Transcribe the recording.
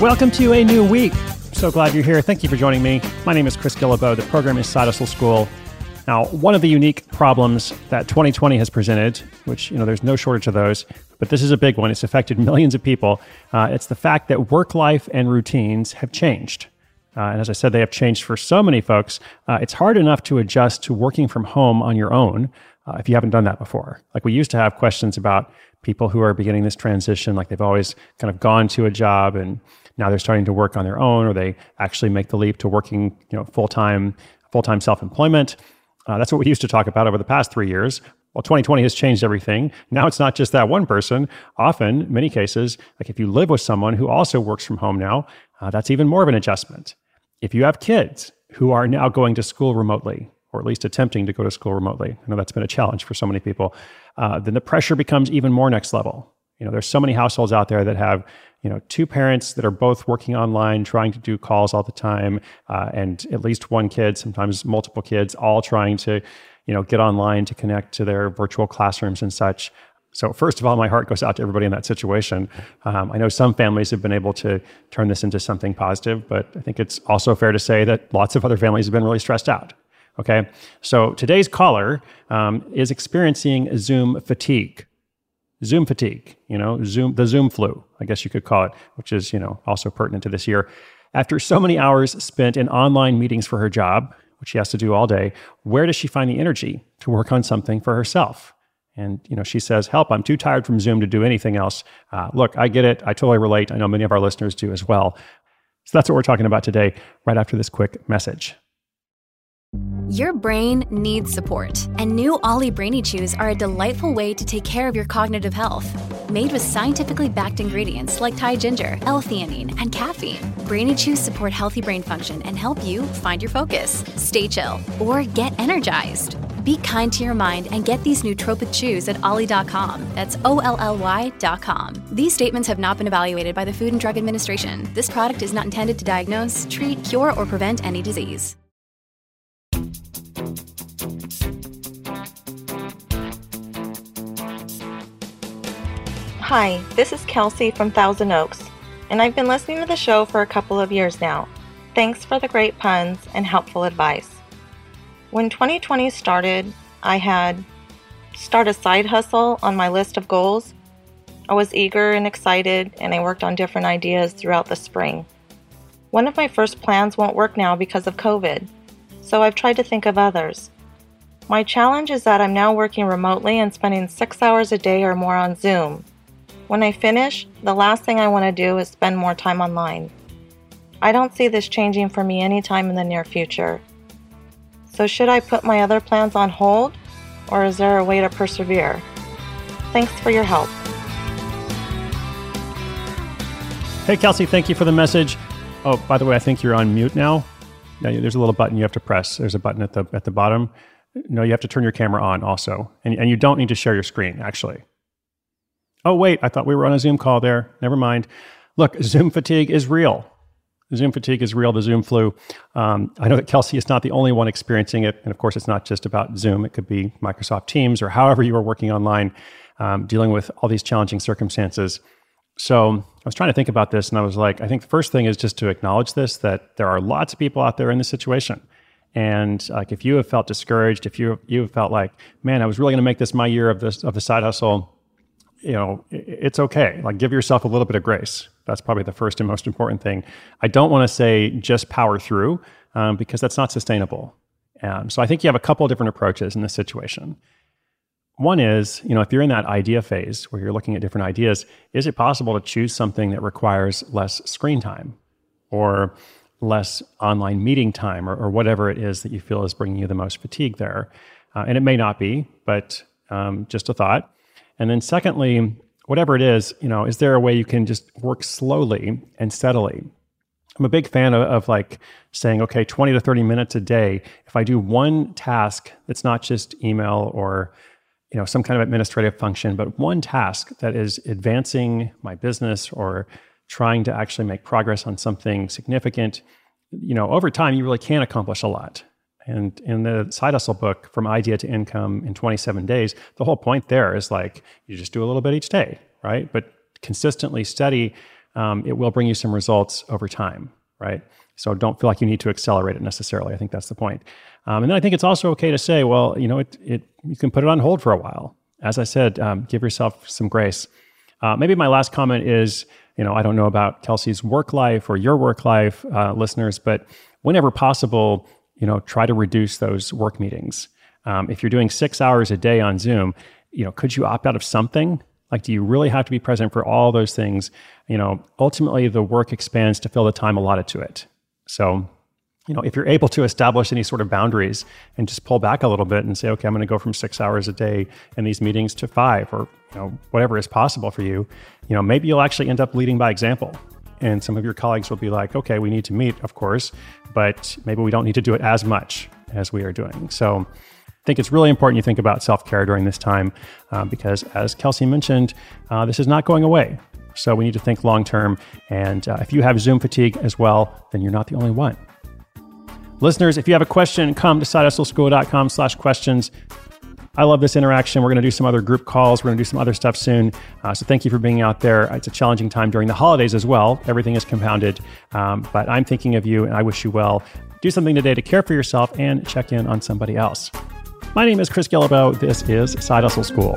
Welcome to a new week. So glad you're here. Thank you for joining me. My name is Chris Guillebeau. The program is Side Hustle School. Now, one of the unique problems that 2020 has presented, which, you know, there's no shortage of those, but this is a big one. It's affected millions of people. Uh, it's the fact that work life and routines have changed. Uh, and as I said, they have changed for so many folks. Uh, it's hard enough to adjust to working from home on your own uh, if you haven't done that before. Like we used to have questions about people who are beginning this transition, like they've always kind of gone to a job and now they're starting to work on their own, or they actually make the leap to working, you know, full time, full time self employment. Uh, that's what we used to talk about over the past three years. Well, 2020 has changed everything. Now it's not just that one person. Often, many cases, like if you live with someone who also works from home now, uh, that's even more of an adjustment. If you have kids who are now going to school remotely, or at least attempting to go to school remotely, I know that's been a challenge for so many people, uh, then the pressure becomes even more next level. You know, there's so many households out there that have you know two parents that are both working online trying to do calls all the time uh, and at least one kid sometimes multiple kids all trying to you know get online to connect to their virtual classrooms and such so first of all my heart goes out to everybody in that situation um, i know some families have been able to turn this into something positive but i think it's also fair to say that lots of other families have been really stressed out okay so today's caller um, is experiencing zoom fatigue Zoom fatigue, you know, Zoom, the Zoom flu, I guess you could call it, which is, you know, also pertinent to this year. After so many hours spent in online meetings for her job, which she has to do all day, where does she find the energy to work on something for herself? And you know, she says, "Help! I'm too tired from Zoom to do anything else." Uh, look, I get it. I totally relate. I know many of our listeners do as well. So that's what we're talking about today. Right after this quick message. Your brain needs support, and new OLLY Brainy Chews are a delightful way to take care of your cognitive health. Made with scientifically backed ingredients like Thai ginger, L-theanine, and caffeine, Brainy Chews support healthy brain function and help you find your focus, stay chill, or get energized. Be kind to your mind and get these nootropic chews at olly.com. That's O L L Y.com. These statements have not been evaluated by the Food and Drug Administration. This product is not intended to diagnose, treat, cure, or prevent any disease. Hi, this is Kelsey from Thousand Oaks, and I've been listening to the show for a couple of years now. Thanks for the great puns and helpful advice. When 2020 started, I had start a side hustle on my list of goals. I was eager and excited, and I worked on different ideas throughout the spring. One of my first plans won't work now because of COVID, so I've tried to think of others. My challenge is that I'm now working remotely and spending six hours a day or more on Zoom. When I finish, the last thing I want to do is spend more time online. I don't see this changing for me anytime in the near future. So, should I put my other plans on hold, or is there a way to persevere? Thanks for your help. Hey, Kelsey, thank you for the message. Oh, by the way, I think you're on mute now. Yeah, there's a little button you have to press. There's a button at the at the bottom. No, you have to turn your camera on also, and and you don't need to share your screen actually. Oh, wait, I thought we were on a Zoom call there. Never mind. Look, Zoom fatigue is real. Zoom fatigue is real, the Zoom flu. Um, I know that Kelsey is not the only one experiencing it. And of course, it's not just about Zoom, it could be Microsoft Teams or however you are working online, um, dealing with all these challenging circumstances. So I was trying to think about this and I was like, I think the first thing is just to acknowledge this that there are lots of people out there in this situation. And like if you have felt discouraged, if you you have felt like, man, I was really going to make this my year of this of the side hustle, you know, it's okay. Like give yourself a little bit of grace. That's probably the first and most important thing. I don't want to say just power through um, because that's not sustainable. Um, so I think you have a couple of different approaches in this situation. One is, you know, if you're in that idea phase where you're looking at different ideas, is it possible to choose something that requires less screen time or less online meeting time or, or whatever it is that you feel is bringing you the most fatigue there? Uh, and it may not be, but um, just a thought. And then secondly, whatever it is, you know, is there a way you can just work slowly and steadily? I'm a big fan of, of, like saying, okay, 20 to 30 minutes a day. If I do one task that's not just email or you know some kind of administrative function, but one task that is advancing my business or trying to actually make progress on something significant, you know, over time you really can accomplish a lot. And in the side hustle book, from idea to income in 27 days, the whole point there is like you just do a little bit each day, right? But consistently steady, um, it will bring you some results over time, right? So don't feel like you need to accelerate it necessarily. I think that's the point. Um, and then I think it's also okay to say, well, you know, it, it you can put it on hold for a while. As I said, um, give yourself some grace. Uh, maybe my last comment is, you know, I don't know about Kelsey's work life or your work life, uh, listeners, but whenever possible, you know, try to reduce those work meetings. Um, if you're doing six hours a day on Zoom, you know, could you opt out of something? Like, do you really have to be present for all those things? You know, ultimately, the work expands to fill the time allotted to it. So, you know, if you're able to establish any sort of boundaries and just pull back a little bit and say, okay, I'm going to go from six hours a day in these meetings to five, or you know, whatever is possible for you, you know, maybe you'll actually end up leading by example. And some of your colleagues will be like, okay, we need to meet, of course, but maybe we don't need to do it as much as we are doing. So I think it's really important you think about self care during this time uh, because, as Kelsey mentioned, uh, this is not going away. So we need to think long term. And uh, if you have Zoom fatigue as well, then you're not the only one. Listeners, if you have a question, come to sidehustleschool.com slash questions. I love this interaction. We're going to do some other group calls. We're going to do some other stuff soon. Uh, so thank you for being out there. It's a challenging time during the holidays as well. Everything is compounded. Um, but I'm thinking of you and I wish you well. Do something today to care for yourself and check in on somebody else. My name is Chris Guillebeau. This is Side Hustle School.